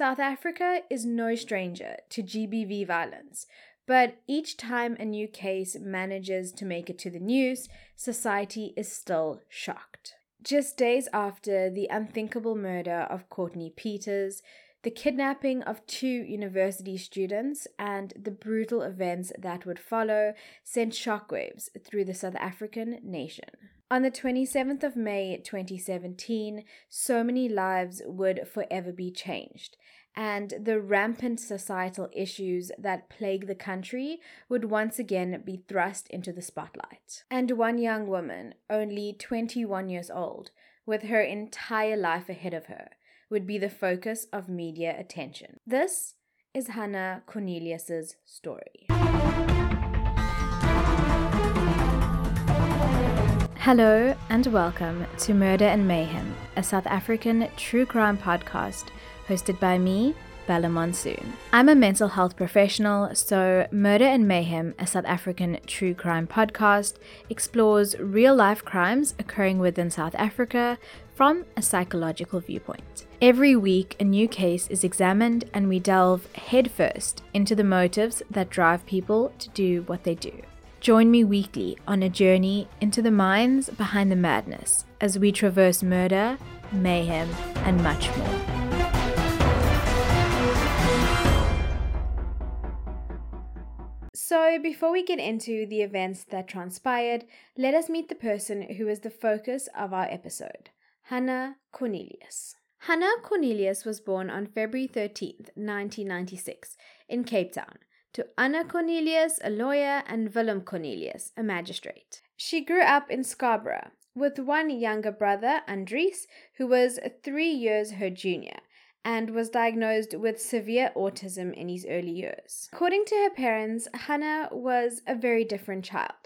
South Africa is no stranger to GBV violence, but each time a new case manages to make it to the news, society is still shocked. Just days after the unthinkable murder of Courtney Peters, the kidnapping of two university students, and the brutal events that would follow sent shockwaves through the South African nation. On the 27th of May 2017, so many lives would forever be changed, and the rampant societal issues that plague the country would once again be thrust into the spotlight. And one young woman, only 21 years old, with her entire life ahead of her, would be the focus of media attention. This is Hannah Cornelius's story. Hello and welcome to Murder and Mayhem, a South African true crime podcast hosted by me, Bella Monsoon. I'm a mental health professional, so Murder and Mayhem, a South African true crime podcast, explores real life crimes occurring within South Africa from a psychological viewpoint. Every week, a new case is examined, and we delve headfirst into the motives that drive people to do what they do. Join me weekly on a journey into the minds behind the madness as we traverse murder, mayhem, and much more. So, before we get into the events that transpired, let us meet the person who is the focus of our episode Hannah Cornelius. Hannah Cornelius was born on February 13th, 1996, in Cape Town to Anna Cornelius, a lawyer, and Willem Cornelius, a magistrate. She grew up in Scarborough with one younger brother, Andries, who was three years her junior and was diagnosed with severe autism in his early years. According to her parents, Hannah was a very different child.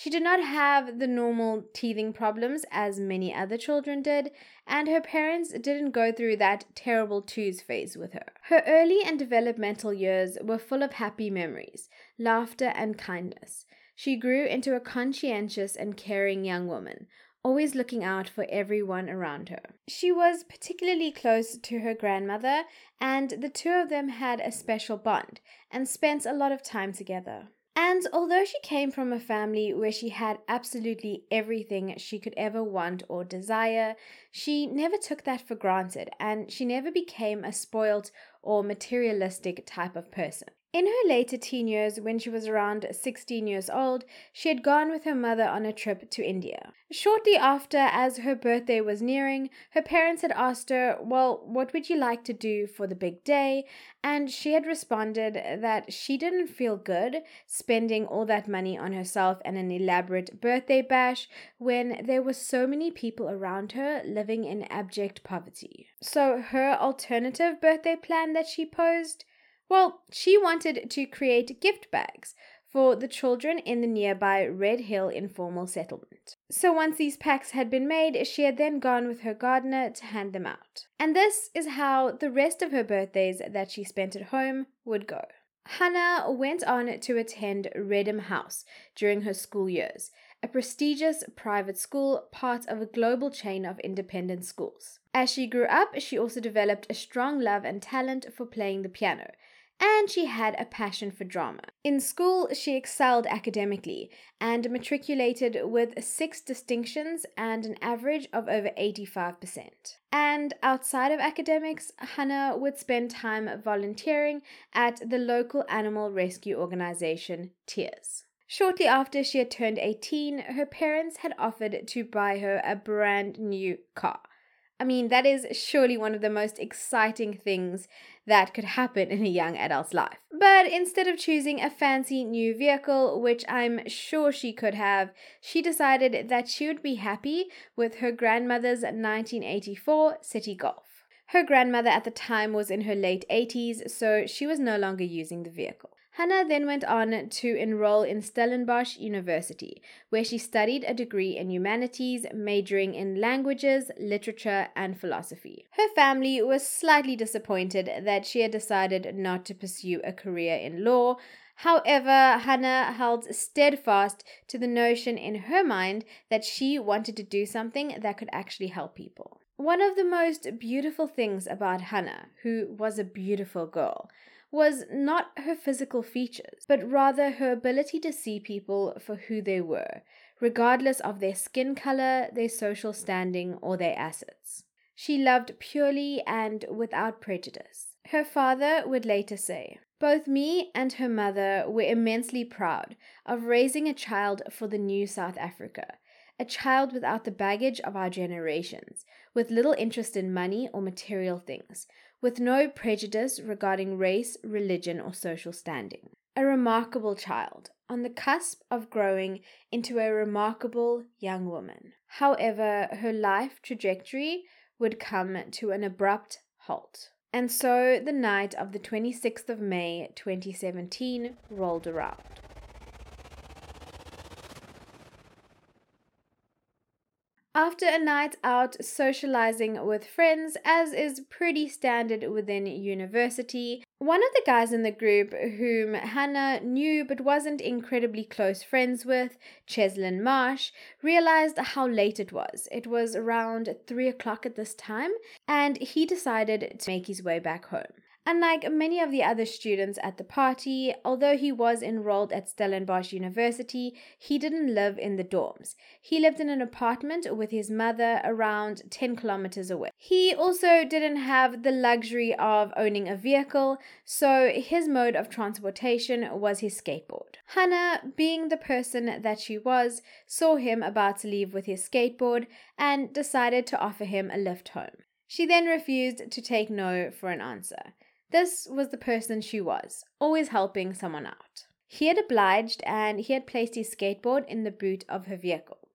She did not have the normal teething problems as many other children did, and her parents didn't go through that terrible twos phase with her. Her early and developmental years were full of happy memories, laughter, and kindness. She grew into a conscientious and caring young woman, always looking out for everyone around her. She was particularly close to her grandmother, and the two of them had a special bond and spent a lot of time together. And although she came from a family where she had absolutely everything she could ever want or desire, she never took that for granted and she never became a spoilt or materialistic type of person. In her later teen years, when she was around 16 years old, she had gone with her mother on a trip to India. Shortly after, as her birthday was nearing, her parents had asked her, Well, what would you like to do for the big day? And she had responded that she didn't feel good spending all that money on herself and an elaborate birthday bash when there were so many people around her living in abject poverty. So, her alternative birthday plan that she posed well, she wanted to create gift bags for the children in the nearby Red Hill informal settlement. So once these packs had been made, she had then gone with her gardener to hand them out. And this is how the rest of her birthdays that she spent at home would go. Hannah went on to attend Reddam House during her school years, a prestigious private school part of a global chain of independent schools. As she grew up, she also developed a strong love and talent for playing the piano, and she had a passion for drama. In school, she excelled academically and matriculated with six distinctions and an average of over 85%. And outside of academics, Hannah would spend time volunteering at the local animal rescue organization, Tears. Shortly after she had turned 18, her parents had offered to buy her a brand new car. I mean, that is surely one of the most exciting things that could happen in a young adult's life. But instead of choosing a fancy new vehicle, which I'm sure she could have, she decided that she would be happy with her grandmother's 1984 Citi Golf. Her grandmother at the time was in her late 80s, so she was no longer using the vehicle. Hannah then went on to enroll in Stellenbosch University, where she studied a degree in humanities, majoring in languages, literature, and philosophy. Her family was slightly disappointed that she had decided not to pursue a career in law. However, Hannah held steadfast to the notion in her mind that she wanted to do something that could actually help people. One of the most beautiful things about Hannah, who was a beautiful girl, was not her physical features, but rather her ability to see people for who they were, regardless of their skin color, their social standing, or their assets. She loved purely and without prejudice. Her father would later say, Both me and her mother were immensely proud of raising a child for the new South Africa, a child without the baggage of our generations, with little interest in money or material things, with no prejudice regarding race, religion, or social standing. A remarkable child, on the cusp of growing into a remarkable young woman. However, her life trajectory would come to an abrupt halt. And so the night of the 26th of May 2017 rolled around. After a night out socializing with friends, as is pretty standard within university, one of the guys in the group whom Hannah knew but wasn't incredibly close friends with, Cheslin Marsh, realized how late it was. It was around 3 o'clock at this time, and he decided to make his way back home. Unlike many of the other students at the party, although he was enrolled at Stellenbosch University, he didn't live in the dorms. He lived in an apartment with his mother around 10 kilometers away. He also didn't have the luxury of owning a vehicle, so his mode of transportation was his skateboard. Hannah, being the person that she was, saw him about to leave with his skateboard and decided to offer him a lift home. She then refused to take no for an answer. This was the person she was, always helping someone out. He had obliged and he had placed his skateboard in the boot of her vehicle.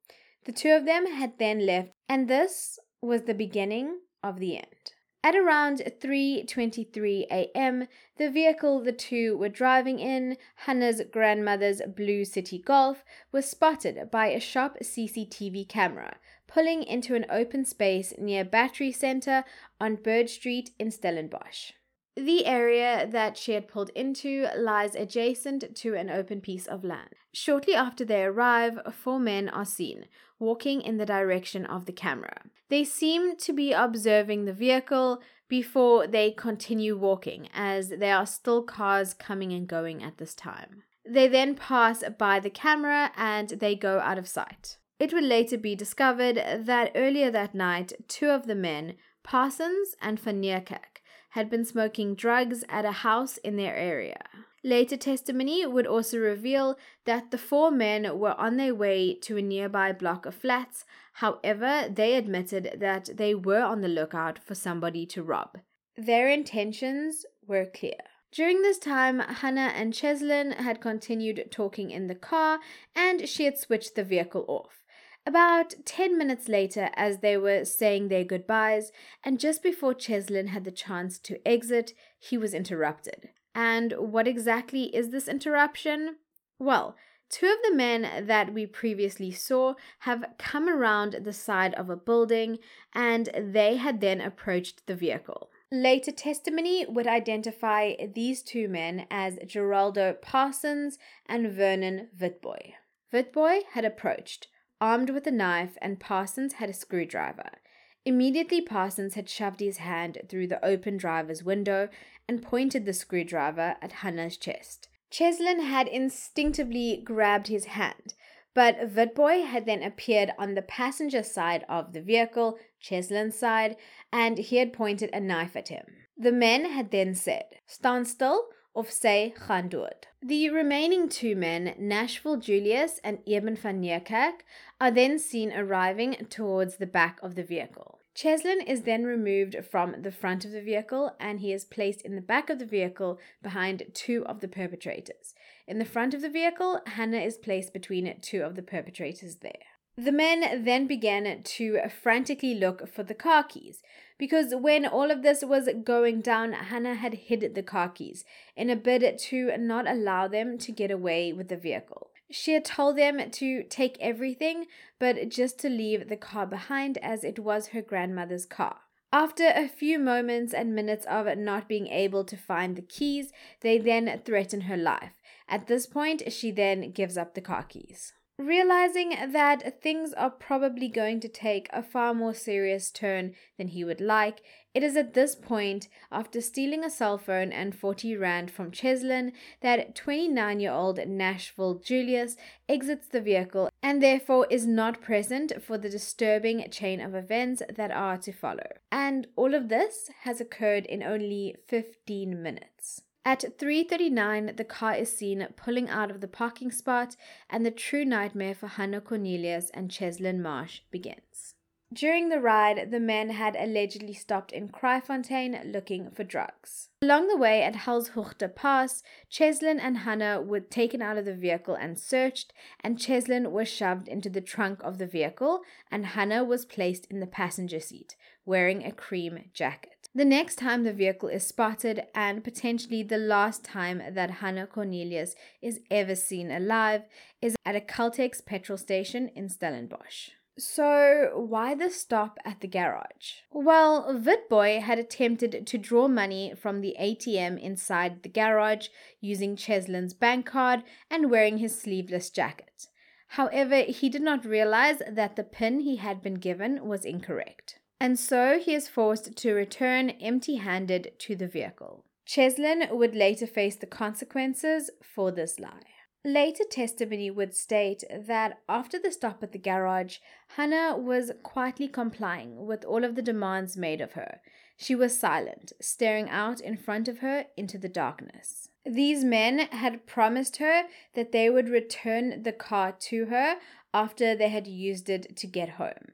The two of them had then left, and this was the beginning of the end. At around 3:23 a.m., the vehicle the two were driving in, Hannah's grandmother's blue Citi Golf, was spotted by a shop CCTV camera, pulling into an open space near Battery Center on Bird Street in Stellenbosch. The area that she had pulled into lies adjacent to an open piece of land. Shortly after they arrive, four men are seen walking in the direction of the camera. They seem to be observing the vehicle before they continue walking, as there are still cars coming and going at this time. They then pass by the camera and they go out of sight. It would later be discovered that earlier that night, two of the men, Parsons and Van Niekerk, had been smoking drugs at a house in their area. Later testimony would also reveal that the four men were on their way to a nearby block of flats. However, they admitted that they were on the lookout for somebody to rob. Their intentions were clear. During this time, Hannah and Cheslin had continued talking in the car and she had switched the vehicle off. About 10 minutes later, as they were saying their goodbyes, and just before Cheslin had the chance to exit, he was interrupted. And what exactly is this interruption? Well, two of the men that we previously saw have come around the side of a building and they had then approached the vehicle. Later testimony would identify these two men as Geraldo Parsons and Vernon Witbooi. Witbooi had approached, armed with a knife, and Parsons had a screwdriver. Immediately, Parsons had shoved his hand through the open driver's window and pointed the screwdriver at Hannah's chest. Cheslin had instinctively grabbed his hand, but Witbooi had then appeared on the passenger side of the vehicle, Cheslin's side, and he had pointed a knife at him. The men had then said, Stand still of say gaan. The remaining two men, Nashville Julius and Eben van Niekerk, are then seen arriving towards the back of the vehicle. Cheslin is then removed from the front of the vehicle and he is placed in the back of the vehicle behind two of the perpetrators. In the front of the vehicle, Hannah is placed between two of the perpetrators there. The men then began to frantically look for the car keys, because when all of this was going down, Hannah had hid the car keys in a bid to not allow them to get away with the vehicle. She had told them to take everything, but just to leave the car behind as it was her grandmother's car. After a few moments and minutes of not being able to find the keys, they then threaten her life. At this point, she then gives up the car keys. Realizing that things are probably going to take a far more serious turn than he would like, it is at this point, after stealing a cell phone and 40 Rand from Cheslin, that 29 year old Nashville Julius exits the vehicle and therefore is not present for the disturbing chain of events that are to follow. And all of this has occurred in only 15 minutes. At 3:39, the car is seen pulling out of the parking spot, and the true nightmare for Hannah Cornelius and Cheslin Marsh begins. During the ride, the men had allegedly stopped in Kraaifontein looking for drugs. Along the way at Helshoogte Pass, Cheslin and Hannah were taken out of the vehicle and searched, and Cheslin was shoved into the trunk of the vehicle, and Hannah was placed in the passenger seat, wearing a cream jacket. The next time the vehicle is spotted, and potentially the last time that Hannah Cornelius is ever seen alive, is at a Caltex petrol station in Stellenbosch. So, why the stop at the garage? Well, Witbooi had attempted to draw money from the ATM inside the garage using Cheslin's bank card and wearing his sleeveless jacket. However, he did not realize that the pin he had been given was incorrect and so he is forced to return empty handed to the vehicle. Cheslin would later face the consequences for this lie. Later testimony would state that after the stop at the garage, Hannah was quietly complying with all of the demands made of her. She was silent, staring out in front of her into the darkness. These men had promised her that they would return the car to her after they had used it to get home.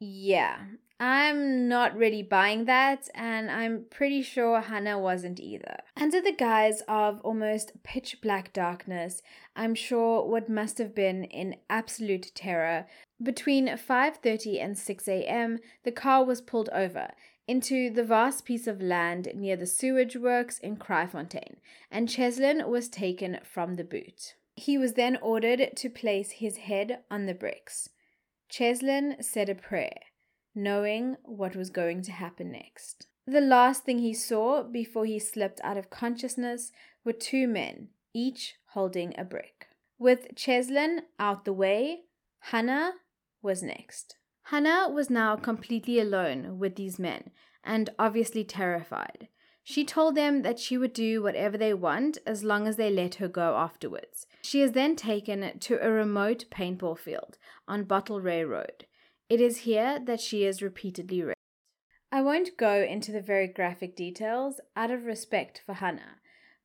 Yeah, I'm not really buying that, and I'm pretty sure Hannah wasn't either. Under the guise of almost pitch black darkness, I'm sure what must have been in absolute terror, between 5:30 and 6 a.m., the car was pulled over into the vast piece of land near the sewage works in Kraaifontein, and Cheslin was taken from the boot. He was then ordered to place his head on the bricks. Cheslin said a prayer knowing what was going to happen next. The last thing he saw before he slipped out of consciousness were two men, each holding a brick. With Cheslin out the way, Hannah was next. Hannah was now completely alone with these men and obviously terrified. She told them that she would do whatever they want as long as they let her go afterwards. She is then taken to a remote paintball field on Bottelary Road. It is here that she is repeatedly raped. I won't go into the very graphic details out of respect for Hannah,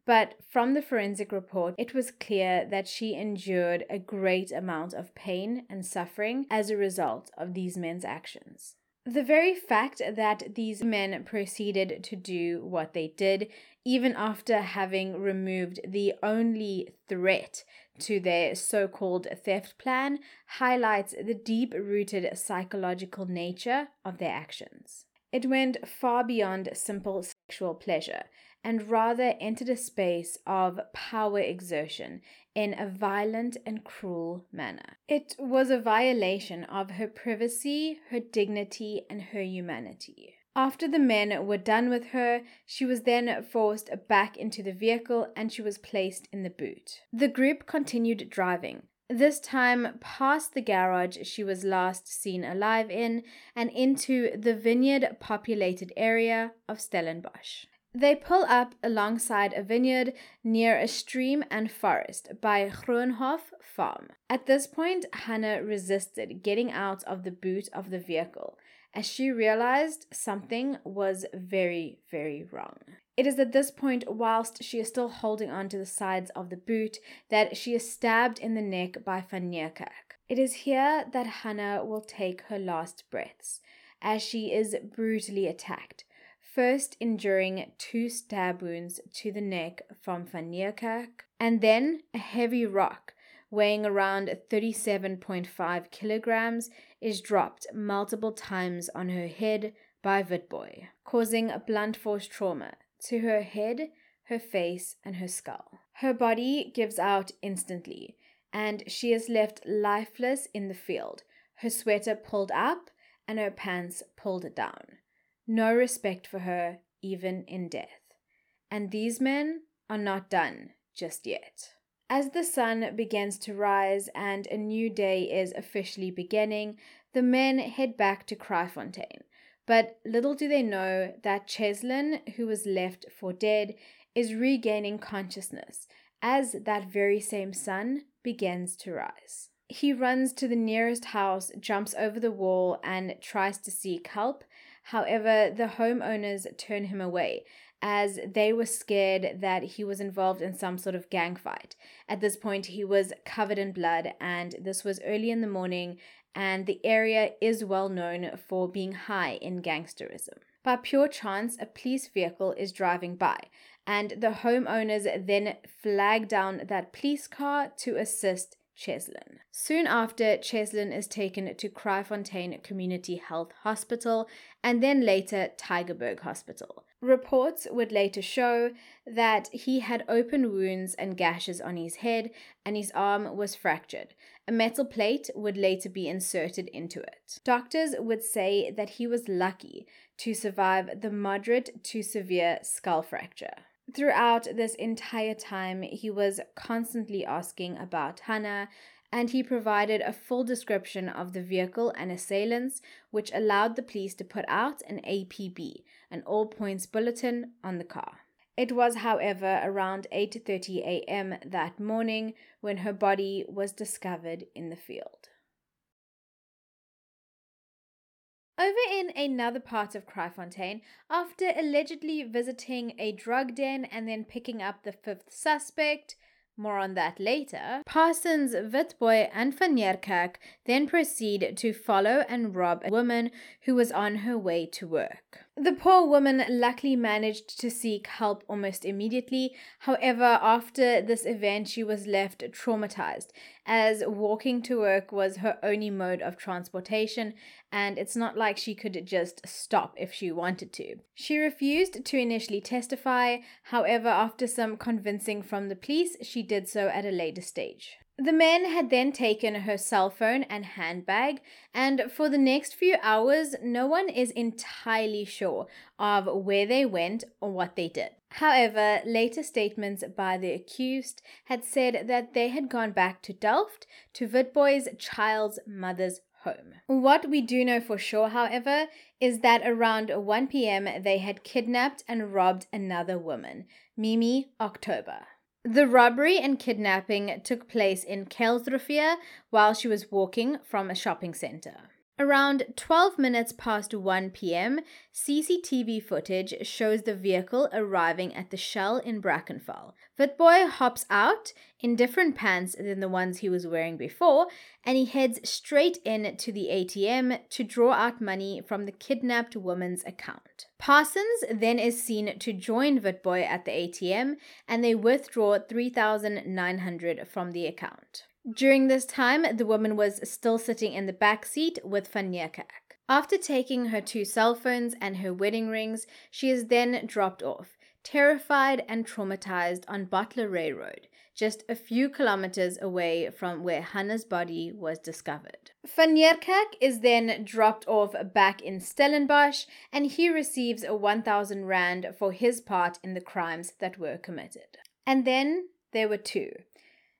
but from the forensic report, it was clear that she endured a great amount of pain and suffering as a result of these men's actions. The very fact that these men proceeded to do what they did, even after having removed the only threat to their so called theft plan highlights the deep rooted psychological nature of their actions. It went far beyond simple sexual pleasure and rather entered a space of power exertion in a violent and cruel manner. It was a violation of her privacy, her dignity, and her humanity. After the men were done with her, she was then forced back into the vehicle and she was placed in the boot. The group continued driving, this time past the garage she was last seen alive in and into the vineyard populated area of Stellenbosch. They pull up alongside a vineyard near a stream and forest by Groenhof Farm. At this point, Hannah resisted getting out of the boot of the vehicle as she realized something was very, very wrong. It is at this point, whilst she is still holding on to the sides of the boot, that she is stabbed in the neck by Van Niekerk. It is here that Hannah will take her last breaths, as she is brutally attacked, first enduring two stab wounds to the neck from Van and then a heavy rock weighing around 37.5 kilograms is dropped multiple times on her head by Witbooi, causing a blunt force trauma to her head, her face, and her skull. Her body gives out instantly, and she is left lifeless in the field, her sweater pulled up and her pants pulled down. No respect for her, even in death. And these men are not done just yet. As the sun begins to rise and a new day is officially beginning, the men head back to Kraaifontein. But little do they know that Cheslin, who was left for dead, is regaining consciousness as that very same sun begins to rise. He runs to the nearest house, jumps over the wall, and tries to seek help. However, the homeowners turn him away as they were scared that he was involved in some sort of gang fight. At this point, he was covered in blood, and this was early in the morning, and the area is well known for being high in gangsterism. By pure chance, a police vehicle is driving by, and the homeowners then flag down that police car to assist Cheslin. Soon after, Cheslin is taken to Kraaifontein Community Health Hospital and then later Tygerberg Hospital. Reports would later show that he had open wounds and gashes on his head and his arm was fractured. A metal plate would later be inserted into it. Doctors would say that he was lucky to survive the moderate to severe skull fracture. Throughout this entire time, he was constantly asking about Hannah, and he provided a full description of the vehicle and assailants, which allowed the police to put out an APB, an all points bulletin, on the car. It was, however, around 8:30 a.m. that morning when her body was discovered in the field. Over in another part of Kraaifontein, after allegedly visiting a drug den and then picking up the fifth suspect, more on that later. Parsons, Witbooi, and Van then proceed to follow and rob a woman who was on her way to work. The poor woman luckily managed to seek help almost immediately. However, after this event, she was left traumatized as walking to work was her only mode of transportation, and it's not like she could just stop if she wanted to. She refused to initially testify, however, after some convincing from the police, she did so at a later stage. The men had then taken her cell phone and handbag, and for the next few hours, no one is entirely sure of where they went or what they did. However, later statements by the accused had said that they had gone back to Delft to Witbooi's child's mother's home. What we do know for sure, however, is that around 1 pm they had kidnapped and robbed another woman, Mimi October. The robbery and kidnapping took place in Kuilsrivier while she was walking from a shopping center. Around 12 minutes past 1 p.m., CCTV footage shows the vehicle arriving at the Shell in Brackenfell. Witbooi hops out in different pants than the ones he was wearing before, and he heads straight in to the ATM to draw out money from the kidnapped woman's account. Parsons then is seen to join Witbooi at the ATM, and they withdraw 3,900 from the account. During this time, the woman was still sitting in the back seat with Niekerk. After taking her two cell phones and her wedding rings, she is then dropped off, terrified and traumatized on Bottelary Road, just a few kilometers away from where Hannah's body was discovered. Van is then dropped off back in Stellenbosch and he receives a 1000 rand for his part in the crimes that were committed. And then there were two.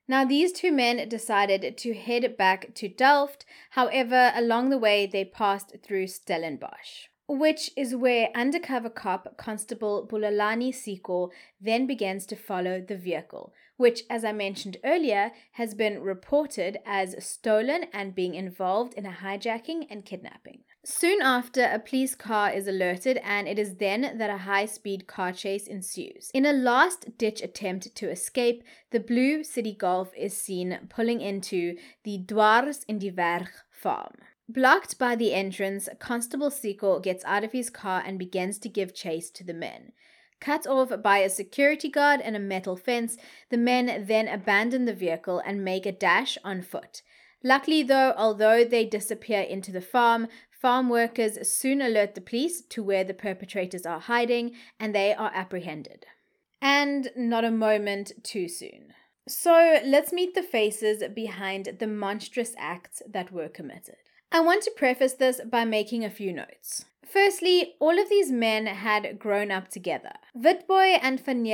Now, these two men decided to head back to Delft. However, along the way, they passed through Stellenbosch which is where undercover cop Constable Bulalani Siko then begins to follow the vehicle, which, as I mentioned earlier, has been reported as stolen and being involved in a hijacking and kidnapping. Soon after, a police car is alerted, and it is then that a high speed car chase ensues. In a last ditch attempt to escape, the blue Citi Golf is seen pulling into the Dwars in die Verg farm. Blocked by the entrance, Constable Siko gets out of his car and begins to give chase to the men. Cut off by a security guard and a metal fence, the men then abandon the vehicle and make a dash on foot. Luckily, though, although they disappear into the farm, farm workers soon alert the police to where the perpetrators are hiding and they are apprehended. And not a moment too soon. So let's meet the faces behind the monstrous acts that were committed. I want to preface this by making a few notes. Firstly, all of these men had grown up together. Witbooi and Van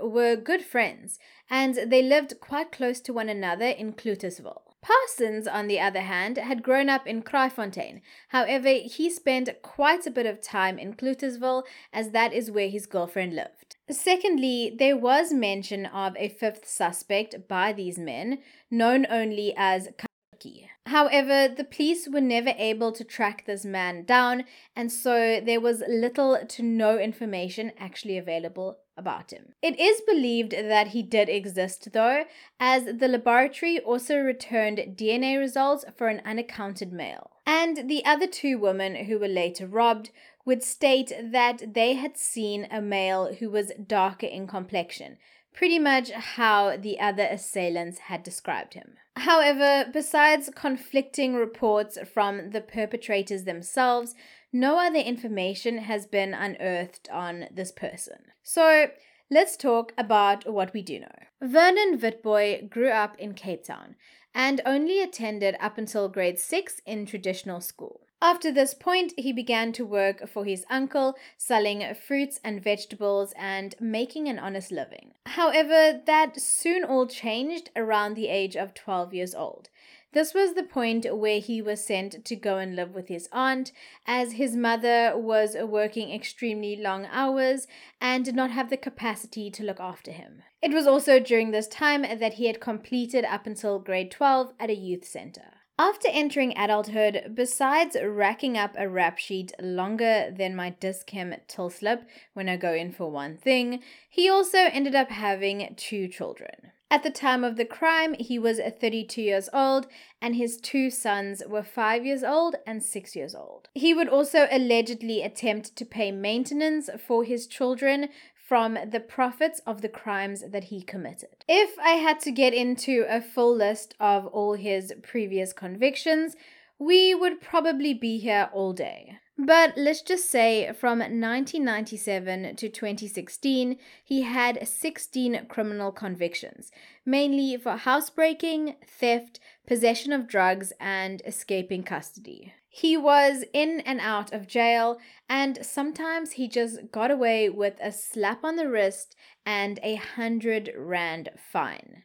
were good friends, and they lived quite close to one another in Cloetesville. Parsons, on the other hand, had grown up in Kraaifontein. However, he spent quite a bit of time in Cloetesville, as that is where his girlfriend lived. Secondly, there was mention of a fifth suspect by these men, known only as Kaki. However, the police were never able to track this man down, and so there was little to no information actually available about him. It is believed that he did exist, though, as the laboratory also returned DNA results for an unaccounted male. And the other two women who were later robbed would state that they had seen a male who was darker in complexion, pretty much how the other assailants had described him. However, besides conflicting reports from the perpetrators themselves, no other information has been unearthed on this person. So, let's talk about what we do know. Vernon Witbooi grew up in Cape Town and only attended up until grade 6 in traditional school. After this point, he began to work for his uncle, selling fruits and vegetables and making an honest living. However, that soon all changed around the age of 12 years old. This was the point where he was sent to go and live with his aunt, as his mother was working extremely long hours and did not have the capacity to look after him. It was also during this time that he had completed up until grade 12 at a youth center. After entering adulthood, besides racking up a rap sheet longer than my Dis-Chem till slip when I go in for one thing, he also ended up having two children. At the time of the crime, he was 32 years old, and his two sons were 5 years old and 6 years old. He would also allegedly attempt to pay maintenance for his children from the profits of the crimes that he committed. If I had to get into a full list of all his previous convictions, we would probably be here all day. But let's just say from 1997 to 2016, he had 16 criminal convictions, mainly for housebreaking, theft, possession of drugs, and escaping custody. He was in and out of jail, and sometimes he just got away with a slap on the wrist and a hundred rand fine.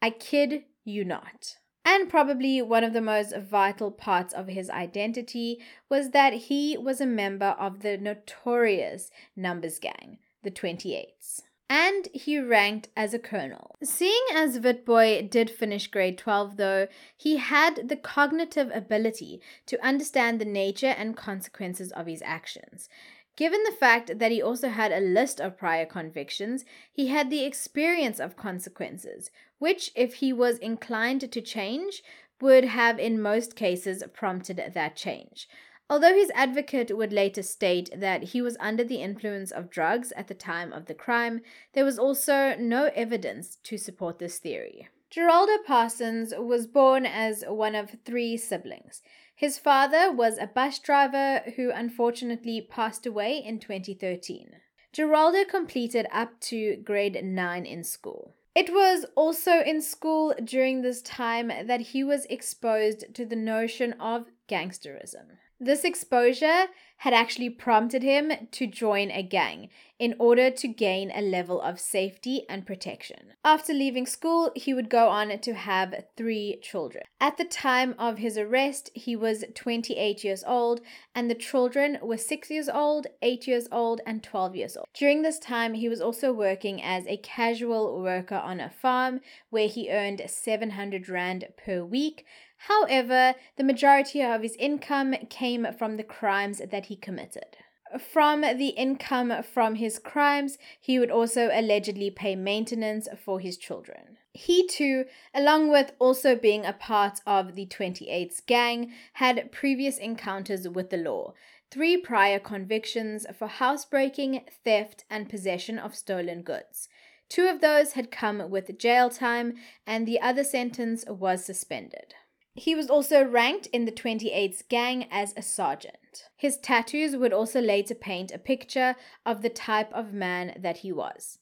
I kid you not. And probably one of the most vital parts of his identity was that he was a member of the notorious Numbers Gang, the 28s and he ranked as a colonel. Seeing as Witbooi did finish grade 12, though, he had the cognitive ability to understand the nature and consequences of his actions. Given the fact that he also had a list of prior convictions, he had the experience of consequences, which, if he was inclined to change, would have in most cases prompted that change. Although his advocate would later state that he was under the influence of drugs at the time of the crime, there was also no evidence to support this theory. Geraldo Parsons was born as one of three siblings. His father was a bus driver who unfortunately passed away in 2013. Geraldo completed up to grade 9 in school. It was also in school during this time that he was exposed to the notion of gangsterism. This exposure had actually prompted him to join a gang in order to gain a level of safety and protection. After leaving school, he would go on to have three children. At the time of his arrest, he was 28 years old, and the children were 6 years old, 8 years old, and 12 years old. During this time, he was also working as a casual worker on a farm where he earned 700 Rand per week However, the majority of his income came from the crimes that he committed. From the income from his crimes, he would also allegedly pay maintenance for his children. He too, along with also being a part of the 28th gang, had previous encounters with the law, three prior convictions for housebreaking, theft, and possession of stolen goods. Two of those had come with jail time, and the other sentence was suspended. He was also ranked in the 28th gang as a sergeant. His tattoos would also later paint a picture of the type of man that he was.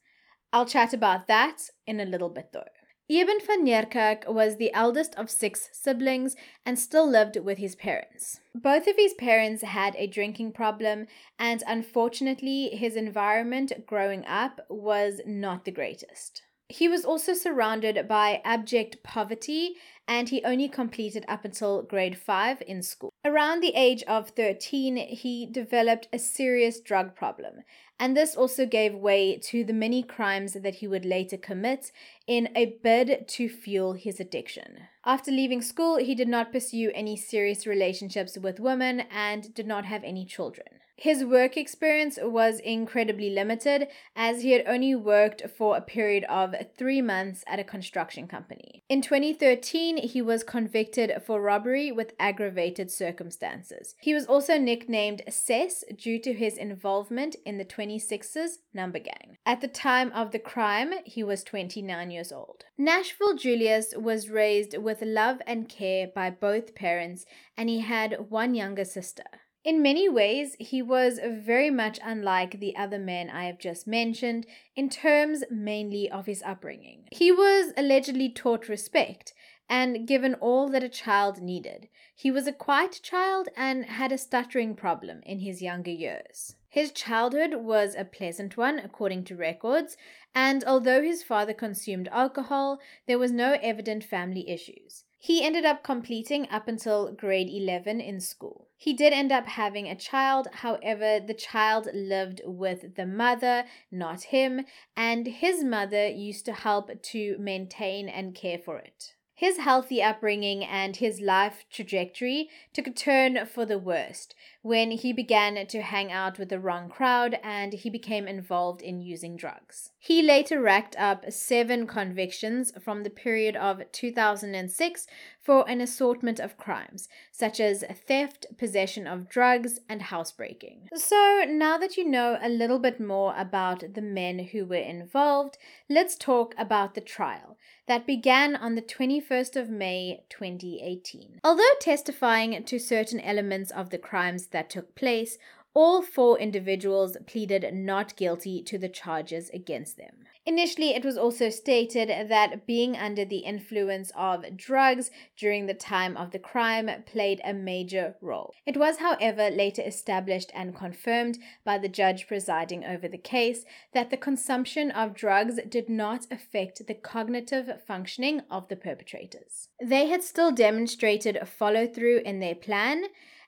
I'll chat about that in a little bit though. Eben van Niekerk was the eldest of six siblings and still lived with his parents. Both of his parents had a drinking problem, and unfortunately, his environment growing up was not the greatest. He was also surrounded by abject poverty and he only completed up until grade 5 in school. Around the age of 13, he developed a serious drug problem, and this also gave way to the many crimes that he would later commit in a bid to fuel his addiction. After leaving school, he did not pursue any serious relationships with women and did not have any children. His work experience was incredibly limited as he had only worked for a period of three months at a construction company. In 2013, he was convicted for robbery with aggravated circumstances. He was also nicknamed Ses due to his involvement in the 26's number gang. At the time of the crime, he was 29 years old. Nashville Julius was raised with love and care by both parents, and he had one younger sister. In many ways, he was very much unlike the other men I have just mentioned, in terms mainly of his upbringing. He was allegedly taught respect and given all that a child needed. He was a quiet child and had a stuttering problem in his younger years. His childhood was a pleasant one, according to records, and although his father consumed alcohol, there was no evident family issues. He ended up completing up until grade 11 in school. He did end up having a child, however, the child lived with the mother, not him, and his mother used to help to maintain and care for it. His healthy upbringing and his life trajectory took a turn for the worst when he began to hang out with the wrong crowd and he became involved in using drugs. He later racked up seven convictions from the period of 2006 for an assortment of crimes, such as theft, possession of drugs, and housebreaking. So, now that you know a little bit more about the men who were involved, let's talk about the trial that began on the 21st of May 2018. Although testifying to certain elements of the crimes that took place, all four individuals pleaded not guilty to the charges against them. Initially, it was also stated that being under the influence of drugs during the time of the crime played a major role. It was, however, later established and confirmed by the judge presiding over the case that the consumption of drugs did not affect the cognitive functioning of the perpetrators. They had still demonstrated follow through in their plan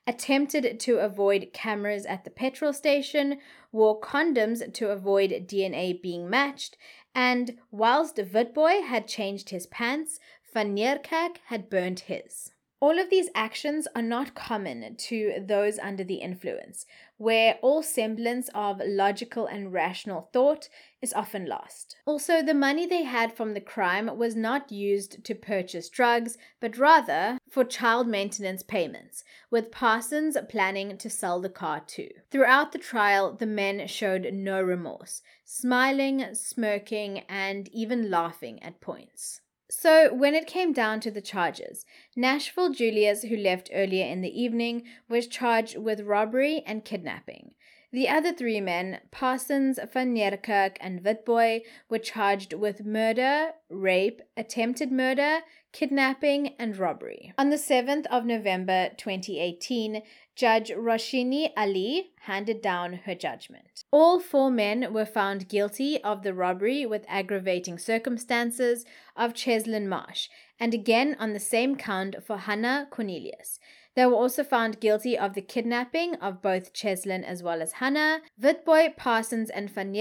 attempted to avoid cameras at the petrol station, wore condoms to avoid DNA being matched, and whilst Witbooi had changed his pants, Van had burnt his. All of these actions are not common to those under the influence, where all semblance of logical and rational thought is often lost. Also, the money they had from the crime was not used to purchase drugs, but rather for child maintenance payments, with Parsons planning to sell the car too. Throughout the trial, the men showed no remorse, smiling, smirking, and even laughing at points. So, when it came down to the charges, Nashville Julius, who left earlier in the evening, was charged with robbery and kidnapping. The other three men, Parsons, Van Niekerk, and Witbooi, were charged with murder, rape, attempted murder, kidnapping, and robbery. On the 7th of November 2018, Judge Rosheni Allie handed down her judgment. All four men were found guilty of the robbery with aggravating circumstances of Cheslin Marsh, and again on the same count for Hannah Cornelius. They were also found guilty of the kidnapping of both Cheslin as well as Hannah. Witbooi, Parsons, and Van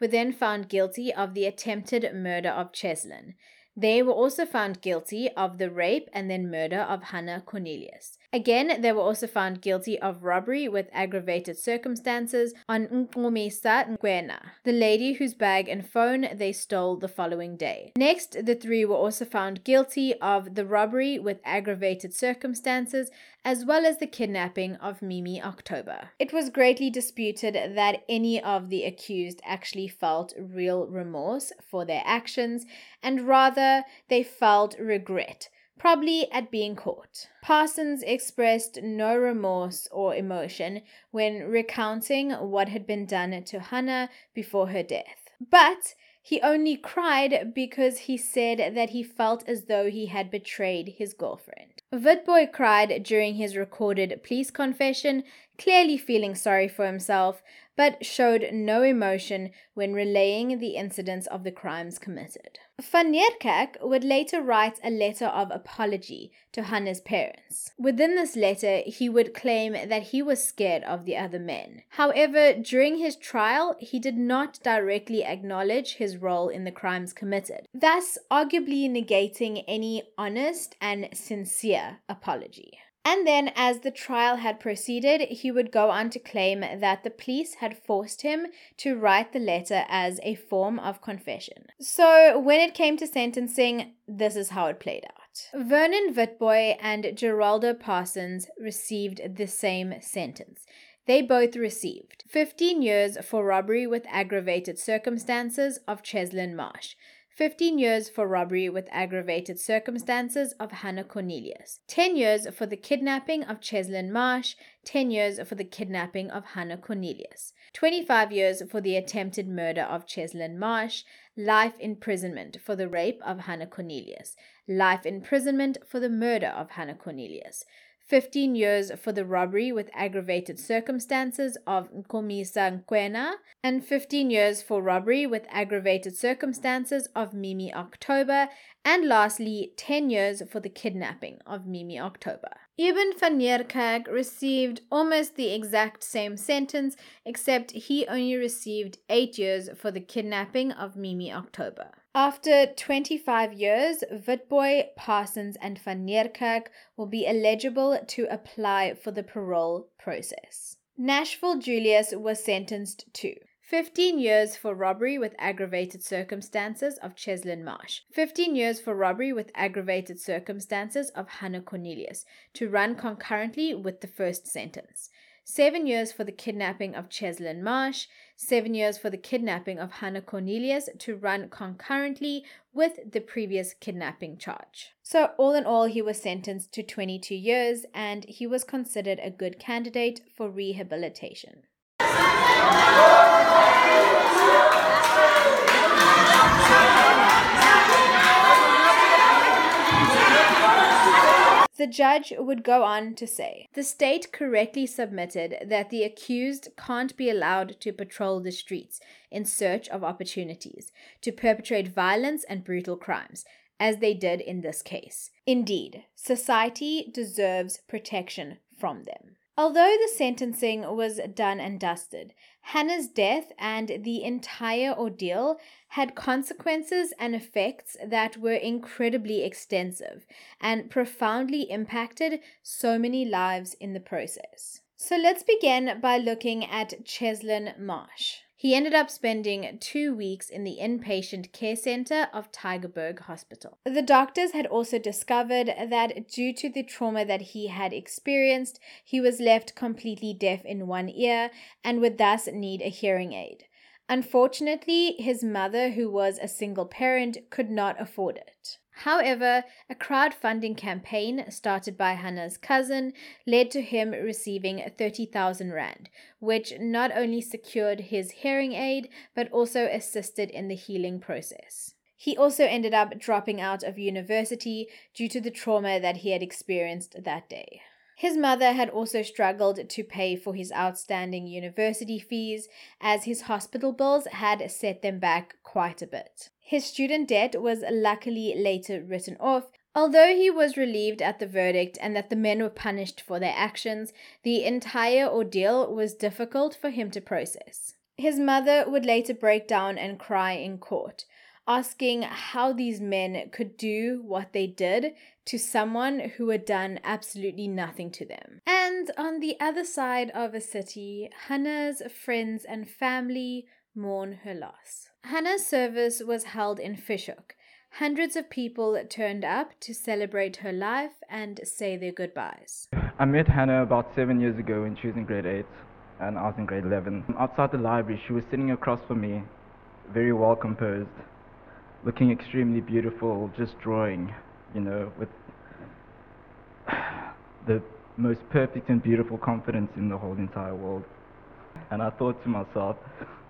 were then found guilty of the attempted murder of Cheslin. They were also found guilty of the rape and then murder of Hannah Cornelius. Again, they were also found guilty of robbery with aggravated circumstances on Nkomisa Ngwena, the lady whose bag and phone they stole the following day. Next, the three were also found guilty of the robbery with aggravated circumstances as well as the kidnapping of Mimi October. It was greatly disputed that any of the accused actually felt real remorse for their actions, and rather they felt regret probably at being caught. Parsons expressed no remorse or emotion when recounting what had been done to Hannah before her death. But He only cried because he said that he felt as though he had betrayed his girlfriend. Witbooi cried during his recorded police confession, clearly feeling sorry for himself, but showed no emotion when relaying the incidents of the crimes committed. Van would later write a letter of apology to Hannah's parents. Within this letter, he would claim that he was scared of the other men. However, during his trial, he did not directly acknowledge his role in the crimes committed, thus arguably negating any honest and sincere apology. And then, as the trial had proceeded, he would go on to claim that the police had forced him to write the letter as a form of confession. So, when it came to sentencing, this is how it played out. Vernon Witbooi and Geraldo Parsons received the same sentence. They both received 15 years for robbery with aggravated circumstances of Cheslin Marsh, 15 years for robbery with aggravated circumstances of Hannah Cornelius, 10 years for the kidnapping of Cheslin Marsh, 10 years for the kidnapping of Hannah Cornelius, 25 years for the attempted murder of Cheslin Marsh, life imprisonment for the rape of Hannah Cornelius, life imprisonment for the murder of Hannah Cornelius, 15 years for the robbery with aggravated circumstances of Nkomisa Nkwena, and 15 years for robbery with aggravated circumstances of Mimi October, and lastly, 10 years for the kidnapping of Mimi October. Van Niekerk received almost the exact same sentence, except he only received 8 years for the kidnapping of Mimi October. After 25 years, Witbooi, Parsons, and Van Niekerk will be eligible to apply for the parole process. Nashville Julius was sentenced to 15 years for robbery with aggravated circumstances of Cheslin Marsh, 15 years for robbery with aggravated circumstances of Hannah Cornelius, to run concurrently with the first sentence seven years for the kidnapping of Cheslin Marsh, seven years for the kidnapping of Hannah Cornelius to run concurrently with the previous kidnapping charge. So, all in all, he was sentenced to 22 years and he was considered a good candidate for rehabilitation. The judge would go on to say The state correctly submitted that the accused can't be allowed to patrol the streets in search of opportunities to perpetrate violence and brutal crimes, as they did in this case. Indeed, society deserves protection from them. Although the sentencing was done and dusted, Hannah's death and the entire ordeal had consequences and effects that were incredibly extensive and profoundly impacted so many lives in the process. So let's begin by looking at Cheslin Marsh. He ended up spending two weeks in the inpatient care center of Tygerberg Hospital. The doctors had also discovered that due to the trauma that he had experienced, he was left completely deaf in one ear and would thus need a hearing aid. Unfortunately, his mother, who was a single parent, could not afford it. However, a crowdfunding campaign started by Hannah's cousin led to him receiving 30,000 Rand, which not only secured his hearing aid but also assisted in the healing process. He also ended up dropping out of university due to the trauma that he had experienced that day. His mother had also struggled to pay for his outstanding university fees, as his hospital bills had set them back quite a bit. His student debt was luckily later written off, Although he was relieved at the verdict and that the men were punished for their actions, the entire ordeal was difficult for him to process. His mother would later break down and cry in court, asking how these men could do what they did to someone who had done absolutely nothing to them. And on the other side of a city, Hannah's friends and family mourn her loss. Hannah's service was held in Fish Hoek. Hundreds of people turned up to celebrate her life and say their goodbyes. I met Hannah about seven years ago when she was in grade 8 and I was in grade 11. Outside the library, she was sitting across from me, very well composed looking extremely beautiful, just drawing, you know, with the most perfect and beautiful confidence in the whole entire world. And I thought to myself,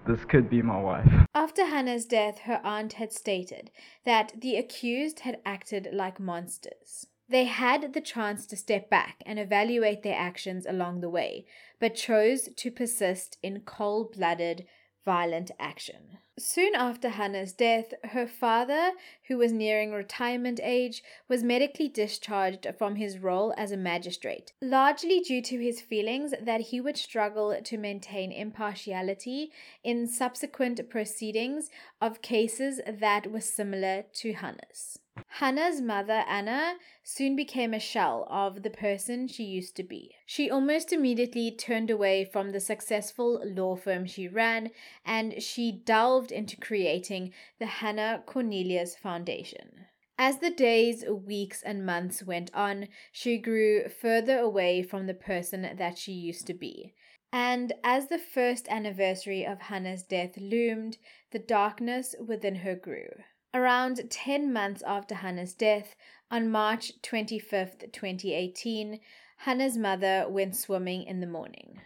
this could be my wife. After Hannah's death, her aunt had stated that the accused had acted like monsters. They had the chance to step back and evaluate their actions along the way, but chose to persist in cold blooded, violent action. Soon after Hannah's death, her father, who was nearing retirement age, was medically discharged from his role as a magistrate, largely due to his feelings that he would struggle to maintain impartiality in subsequent proceedings of cases that were similar to Hannah's. Hannah's mother, Anna, soon became a shell of the person she used to be. She almost immediately turned away from the successful law firm she ran and she delved into creating the Hannah Cornelius Foundation. As the days, weeks, and months went on, she grew further away from the person that she used to be. And as the first anniversary of Hannah's death loomed, the darkness within her grew. Around 10 months after Hannah's death, on March 25th, 2018, Hannah's mother went swimming in the morning.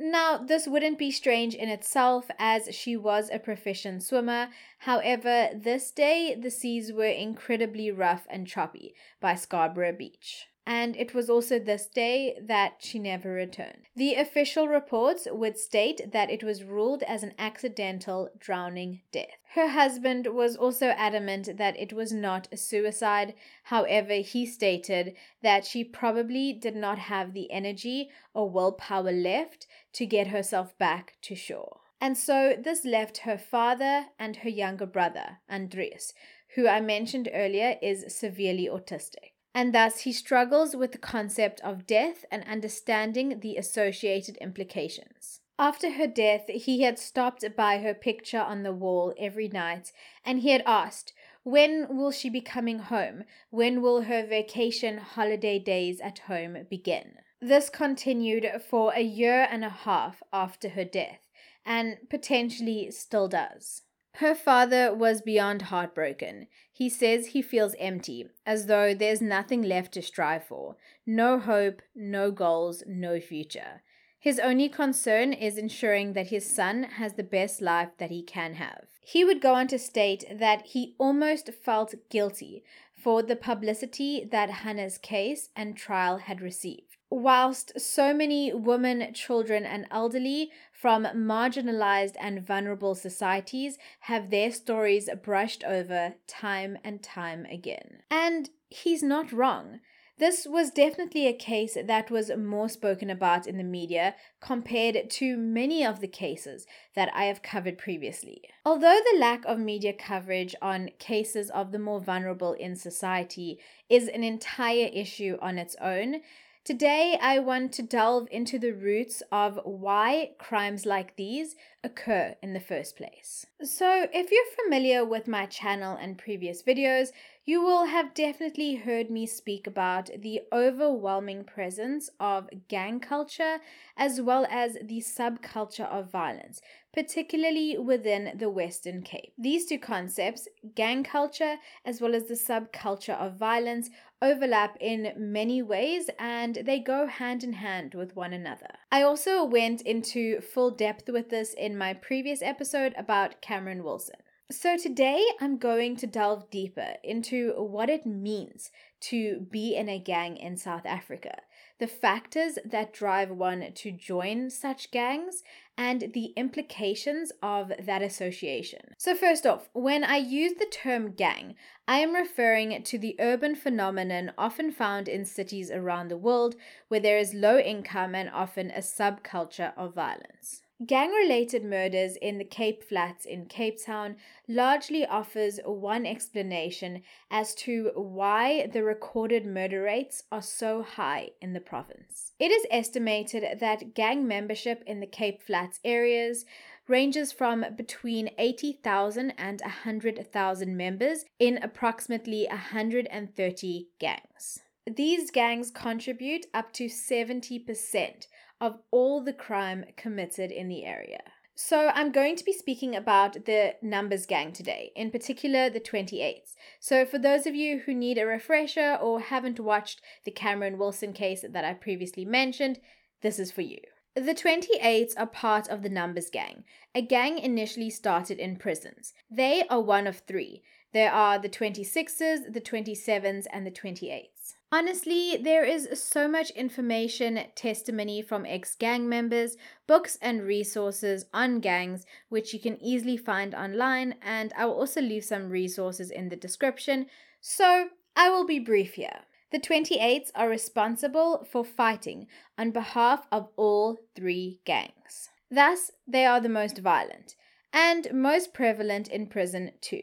Now, this wouldn't be strange in itself as she was a proficient swimmer. However, this day the seas were incredibly rough and choppy by Scarborough Beach and it was also this day that she never returned. The official reports would state that it was ruled as an accidental drowning death. Her husband was also adamant that it was not a suicide. However, he stated that she probably did not have the energy or willpower left to get herself back to shore. And so this left her father and her younger brother, Andreas, who I mentioned earlier is severely autistic and thus he struggles with the concept of death and understanding the associated implications. After her death, he had stopped by her picture on the wall every night and he had asked, When will she be coming home? When will her vacation holiday days at home begin? This continued for a year and a half after her death, and potentially still does. Her father was beyond heartbroken. He says he feels empty, as though there's nothing left to strive for no hope, no goals, no future. His only concern is ensuring that his son has the best life that he can have. He would go on to state that he almost felt guilty for the publicity that Hannah's case and trial had received. Whilst so many women, children, and elderly from marginalized and vulnerable societies have their stories brushed over time and time again. And he's not wrong. This was definitely a case that was more spoken about in the media compared to many of the cases that I have covered previously. Although the lack of media coverage on cases of the more vulnerable in society is an entire issue on its own, Today, I want to delve into the roots of why crimes like these occur in the first place. So, if you're familiar with my channel and previous videos, you will have definitely heard me speak about the overwhelming presence of gang culture as well as the subculture of violence, particularly within the Western Cape. These two concepts, gang culture as well as the subculture of violence, overlap in many ways and they go hand in hand with one another. I also went into full depth with this in my previous episode about Cameron Wilson. So, today I'm going to delve deeper into what it means to be in a gang in South Africa, the factors that drive one to join such gangs, and the implications of that association. So, first off, when I use the term gang, I am referring to the urban phenomenon often found in cities around the world where there is low income and often a subculture of violence. Gang related murders in the Cape Flats in Cape Town largely offers one explanation as to why the recorded murder rates are so high in the province. It is estimated that gang membership in the Cape Flats areas ranges from between 80,000 and 100,000 members in approximately 130 gangs. These gangs contribute up to 70% of all the crime committed in the area. So, I'm going to be speaking about the numbers gang today, in particular the 28s. So, for those of you who need a refresher or haven't watched the Cameron Wilson case that I previously mentioned, this is for you. The 28s are part of the Numbers Gang, a gang initially started in prisons. They are one of three. There are the 26s, the 27s, and the 28s. Honestly, there is so much information, testimony from ex gang members, books, and resources on gangs which you can easily find online, and I will also leave some resources in the description. So I will be brief here. The 28s are responsible for fighting on behalf of all three gangs. Thus, they are the most violent and most prevalent in prison, too.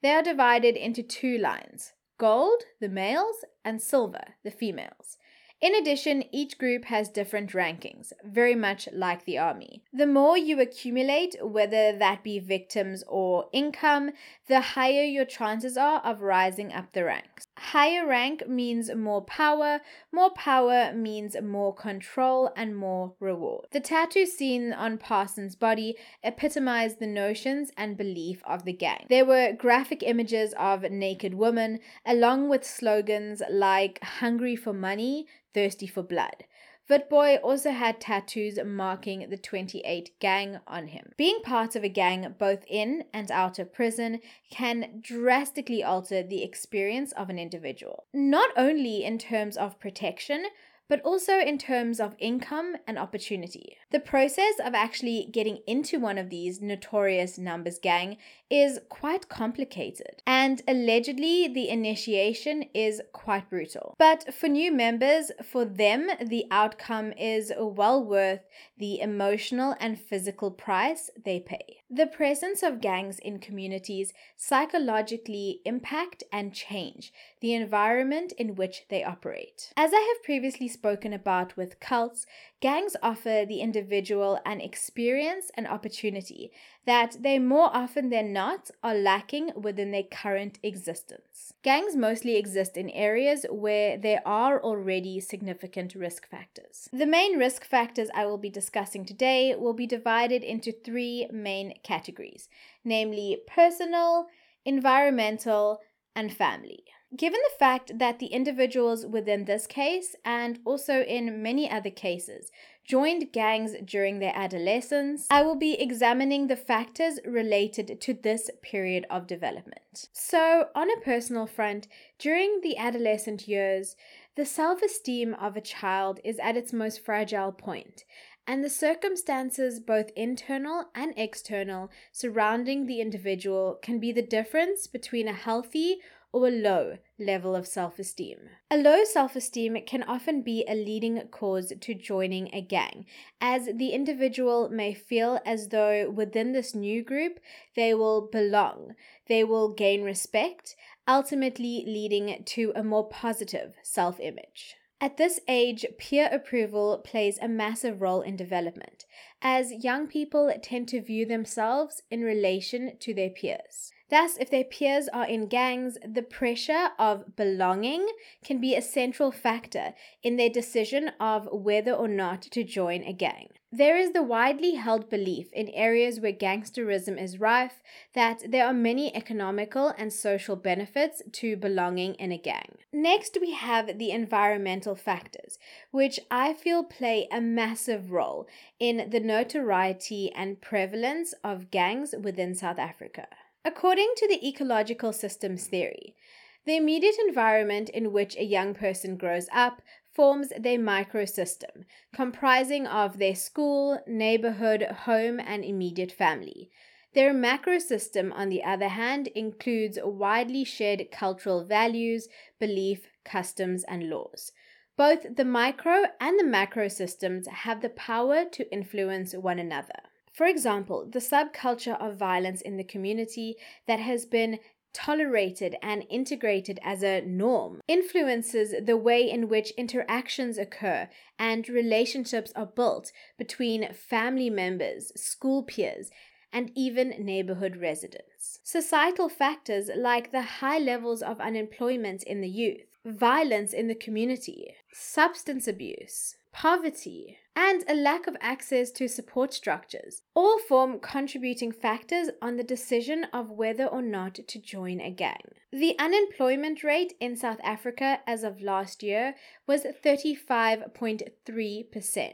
They are divided into two lines gold, the males, and silver, the females. In addition, each group has different rankings, very much like the army. The more you accumulate, whether that be victims or income, the higher your chances are of rising up the ranks. Higher rank means more power, more power means more control and more reward. The tattoo seen on Parsons' body epitomized the notions and belief of the gang. There were graphic images of naked women, along with slogans like hungry for money, thirsty for blood. Witbooi also had tattoos marking the 28 gang on him. Being part of a gang both in and out of prison can drastically alter the experience of an individual, not only in terms of protection, but also in terms of income and opportunity. The process of actually getting into one of these notorious numbers gang is quite complicated, and allegedly the initiation is quite brutal. But for new members, for them, the outcome is well worth the emotional and physical price they pay. The presence of gangs in communities psychologically impact and change the environment in which they operate. As I have previously spoken about with cults, gangs offer the individual an experience and opportunity that they more often than not are lacking within their current existence. Gangs mostly exist in areas where there are already significant risk factors. The main risk factors I will be discussing today will be divided into three main categories namely personal, environmental, and family. Given the fact that the individuals within this case, and also in many other cases, joined gangs during their adolescence, I will be examining the factors related to this period of development. So, on a personal front, during the adolescent years, the self esteem of a child is at its most fragile point, and the circumstances, both internal and external, surrounding the individual can be the difference between a healthy or a low level of self esteem. A low self esteem can often be a leading cause to joining a gang, as the individual may feel as though within this new group they will belong, they will gain respect, ultimately leading to a more positive self image. At this age, peer approval plays a massive role in development, as young people tend to view themselves in relation to their peers. Thus, if their peers are in gangs, the pressure of belonging can be a central factor in their decision of whether or not to join a gang. There is the widely held belief in areas where gangsterism is rife that there are many economical and social benefits to belonging in a gang. Next, we have the environmental factors, which I feel play a massive role in the notoriety and prevalence of gangs within South Africa. According to the ecological systems theory, the immediate environment in which a young person grows up forms their microsystem, comprising of their school, neighborhood, home, and immediate family. Their macrosystem, on the other hand, includes widely shared cultural values, belief, customs, and laws. Both the micro and the macro systems have the power to influence one another. For example, the subculture of violence in the community that has been tolerated and integrated as a norm influences the way in which interactions occur and relationships are built between family members, school peers, and even neighborhood residents. Societal factors like the high levels of unemployment in the youth, violence in the community, substance abuse, poverty, and a lack of access to support structures all form contributing factors on the decision of whether or not to join a gang. The unemployment rate in South Africa as of last year was 35.3%.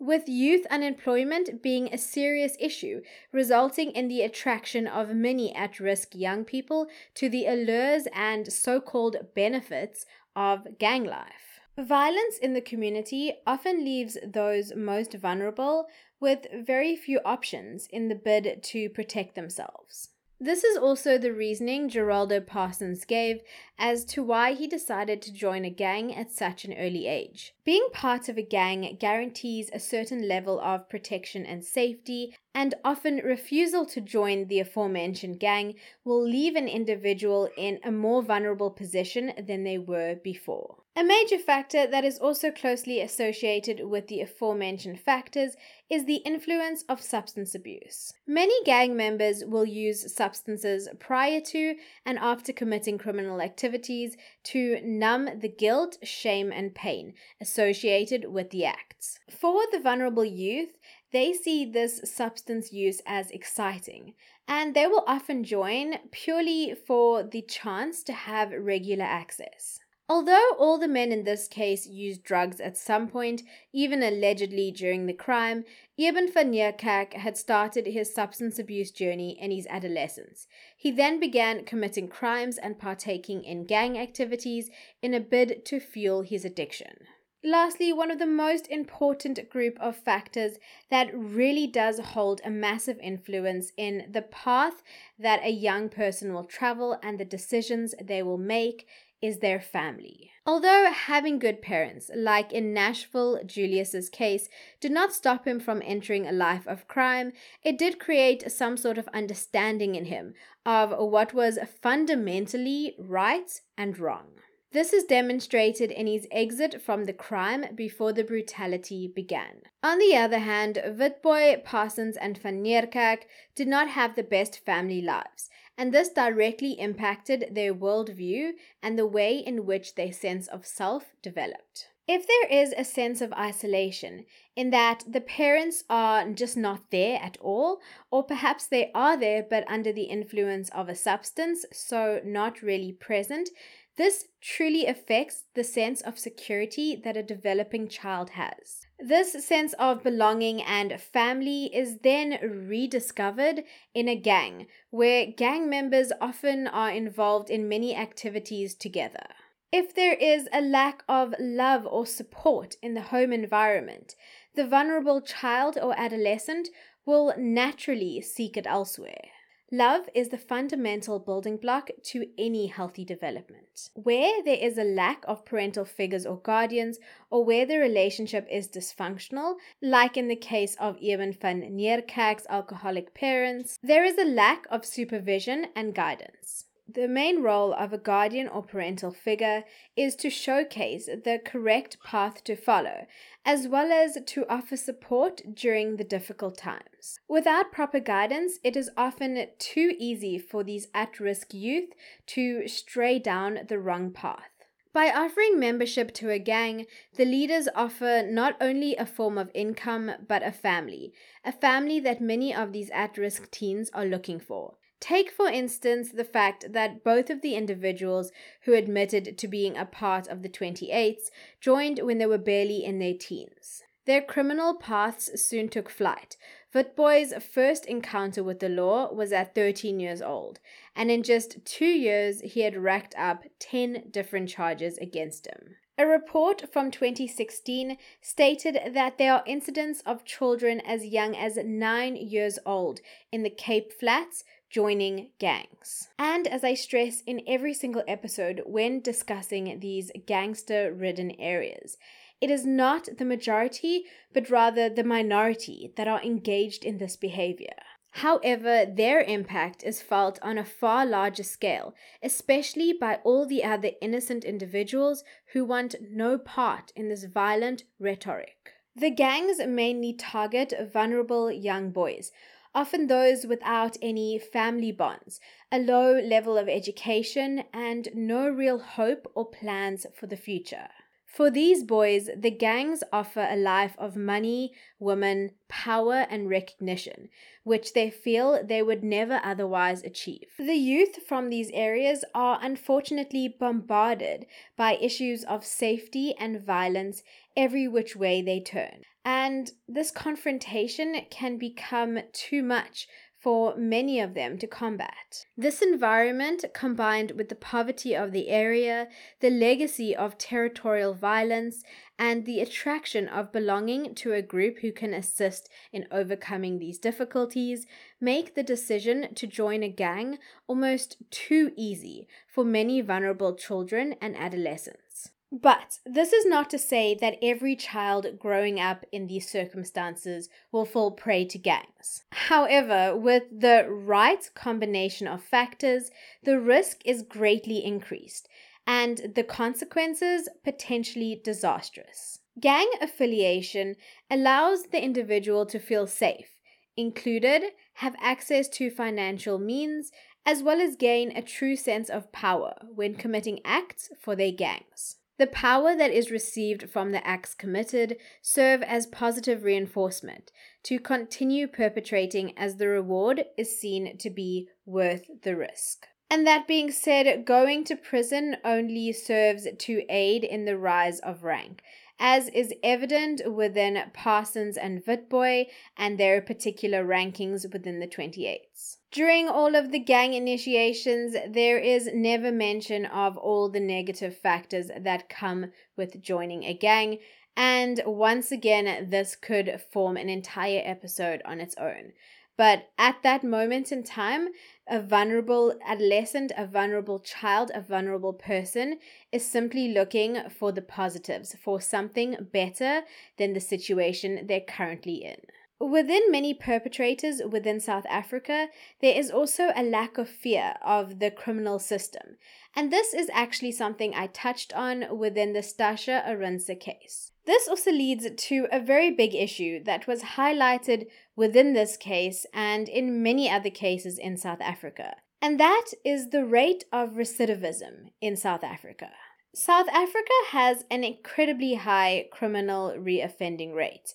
with youth unemployment being a serious issue, resulting in the attraction of many at risk young people to the allures and so called benefits of gang life. Violence in the community often leaves those most vulnerable with very few options in the bid to protect themselves. This is also the reasoning Geraldo Parsons gave as to why he decided to join a gang at such an early age. Being part of a gang guarantees a certain level of protection and safety, and often refusal to join the aforementioned gang will leave an individual in a more vulnerable position than they were before. A major factor that is also closely associated with the aforementioned factors is the influence of substance abuse. Many gang members will use substances prior to and after committing criminal activities to numb the guilt, shame, and pain associated with the acts. For the vulnerable youth, they see this substance use as exciting, and they will often join purely for the chance to have regular access. Although all the men in this case used drugs at some point, even allegedly during the crime, Eben van Niekerk had started his substance abuse journey in his adolescence. He then began committing crimes and partaking in gang activities in a bid to fuel his addiction. Lastly, one of the most important group of factors that really does hold a massive influence in the path that a young person will travel and the decisions they will make is their family. Although having good parents, like in Nashville Julius's case, did not stop him from entering a life of crime, it did create some sort of understanding in him of what was fundamentally right and wrong. This is demonstrated in his exit from the crime before the brutality began. On the other hand, Witbooi, Parsons, and Van Niekerk did not have the best family lives, and this directly impacted their worldview and the way in which their sense of self developed. If there is a sense of isolation, in that the parents are just not there at all, or perhaps they are there but under the influence of a substance, so not really present, this truly affects the sense of security that a developing child has. This sense of belonging and family is then rediscovered in a gang, where gang members often are involved in many activities together. If there is a lack of love or support in the home environment, the vulnerable child or adolescent will naturally seek it elsewhere. Love is the fundamental building block to any healthy development. Where there is a lack of parental figures or guardians, or where the relationship is dysfunctional, like in the case of Eben van Niekerk's alcoholic parents, there is a lack of supervision and guidance. The main role of a guardian or parental figure is to showcase the correct path to follow, as well as to offer support during the difficult times. Without proper guidance, it is often too easy for these at risk youth to stray down the wrong path. By offering membership to a gang, the leaders offer not only a form of income, but a family, a family that many of these at risk teens are looking for. Take, for instance, the fact that both of the individuals who admitted to being a part of the 28s joined when they were barely in their teens. Their criminal paths soon took flight. Witbooi's first encounter with the law was at 13 years old, and in just two years, he had racked up 10 different charges against him. A report from 2016 stated that there are incidents of children as young as nine years old in the Cape Flats joining gangs. And as I stress in every single episode when discussing these gangster ridden areas, it is not the majority, but rather the minority that are engaged in this behavior. However, their impact is felt on a far larger scale, especially by all the other innocent individuals who want no part in this violent rhetoric. The gangs mainly target vulnerable young boys often those without any family bonds, a low level of education, and no real hope or plans for the future. For these boys, the gangs offer a life of money, women, power, and recognition, which they feel they would never otherwise achieve. The youth from these areas are unfortunately bombarded by issues of safety and violence every which way they turn. And this confrontation can become too much for many of them to combat. This environment, combined with the poverty of the area, the legacy of territorial violence, and the attraction of belonging to a group who can assist in overcoming these difficulties, make the decision to join a gang almost too easy for many vulnerable children and adolescents. But this is not to say that every child growing up in these circumstances will fall prey to gangs. However, with the right combination of factors, the risk is greatly increased and the consequences potentially disastrous. Gang affiliation allows the individual to feel safe, included, have access to financial means, as well as gain a true sense of power when committing acts for their gangs. The power that is received from the acts committed serve as positive reinforcement to continue perpetrating as the reward is seen to be worth the risk. And that being said, going to prison only serves to aid in the rise of rank, as is evident within Parsons and Witbooi and their particular rankings within the 28s. During all of the gang initiations, there is never mention of all the negative factors that come with joining a gang, and once again, this could form an entire episode on its own. But at that moment in time, a vulnerable adolescent, a vulnerable child, a vulnerable person is simply looking for the positives, for something better than the situation they're currently in. Within many perpetrators within South Africa, there is also a lack of fear of the criminal system. And this is actually something I touched on within the Stasha Arunza case. This also leads to a very big issue that was highlighted within this case and in many other cases in South Africa. And that is the rate of recidivism in South Africa. South Africa has an incredibly high criminal reoffending rate.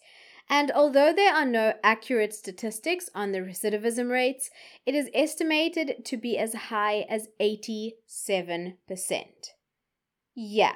And although there are no accurate statistics on the recidivism rates, it is estimated to be as high as 87%. Yeah,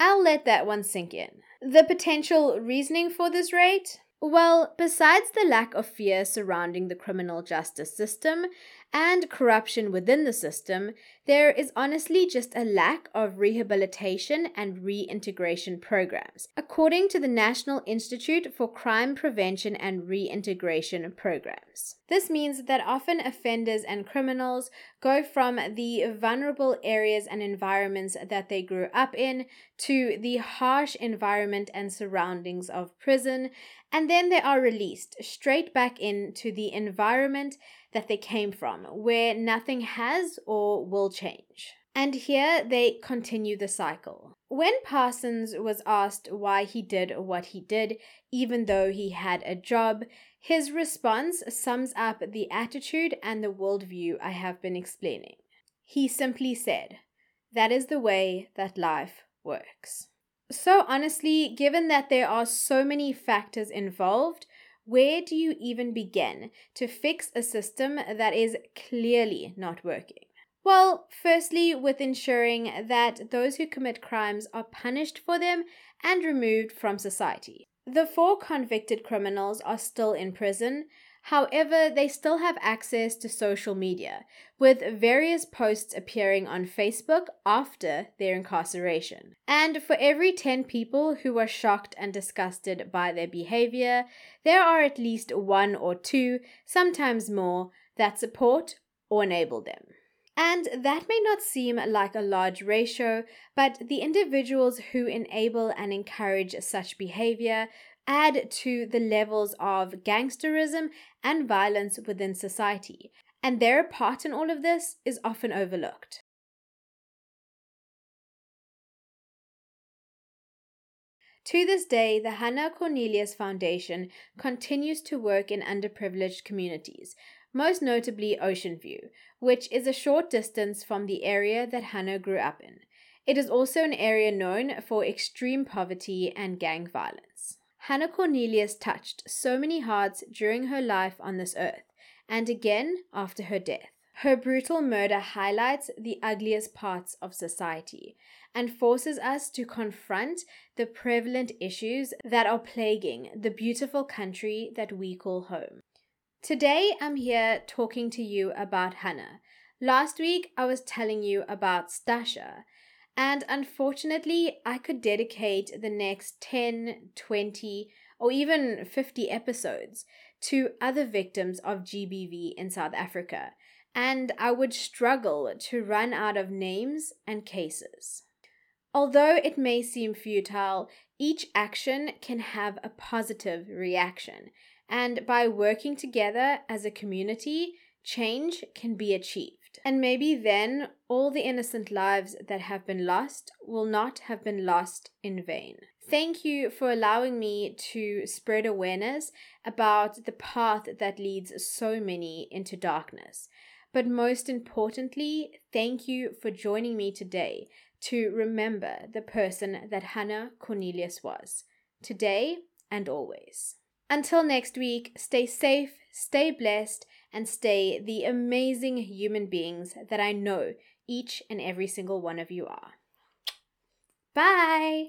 I'll let that one sink in. The potential reasoning for this rate? Well, besides the lack of fear surrounding the criminal justice system and corruption within the system, there is honestly just a lack of rehabilitation and reintegration programs, according to the National Institute for Crime Prevention and Reintegration Programs. This means that often offenders and criminals go from the vulnerable areas and environments that they grew up in to the harsh environment and surroundings of prison, and then they are released straight back into the environment that they came from, where nothing has or will change. And here they continue the cycle. When Parsons was asked why he did what he did, even though he had a job, his response sums up the attitude and the worldview I have been explaining. He simply said, That is the way that life works. So, honestly, given that there are so many factors involved, where do you even begin to fix a system that is clearly not working? Well, firstly, with ensuring that those who commit crimes are punished for them and removed from society. The four convicted criminals are still in prison, However, they still have access to social media, with various posts appearing on Facebook after their incarceration. And for every 10 people who are shocked and disgusted by their behavior, there are at least one or two, sometimes more, that support or enable them. And that may not seem like a large ratio, but the individuals who enable and encourage such behavior add to the levels of gangsterism and violence within society, and their part in all of this is often overlooked. To this day, the Hannah Cornelius Foundation continues to work in underprivileged communities, most notably Ocean View, which is a short distance from the area that Hannah grew up in. It is also an area known for extreme poverty and gang violence. Hannah Cornelius touched so many hearts during her life on this earth, and again after her death. Her brutal murder highlights the ugliest parts of society and forces us to confront the prevalent issues that are plaguing the beautiful country that we call home. Today, I'm here talking to you about Hannah. Last week, I was telling you about Stasha, and unfortunately, I could dedicate the next 10, 20, or even 50 episodes to other victims of GBV in South Africa, and I would struggle to run out of names and cases. Although it may seem futile, each action can have a positive reaction, and by working together as a community, change can be achieved. And maybe then all the innocent lives that have been lost will not have been lost in vain. Thank you for allowing me to spread awareness about the path that leads so many into darkness. But most importantly, thank you for joining me today to remember the person that Hannah Cornelius was, today and always. Until next week, stay safe, stay blessed, and stay the amazing human beings that I know each and every single one of you are. Bye!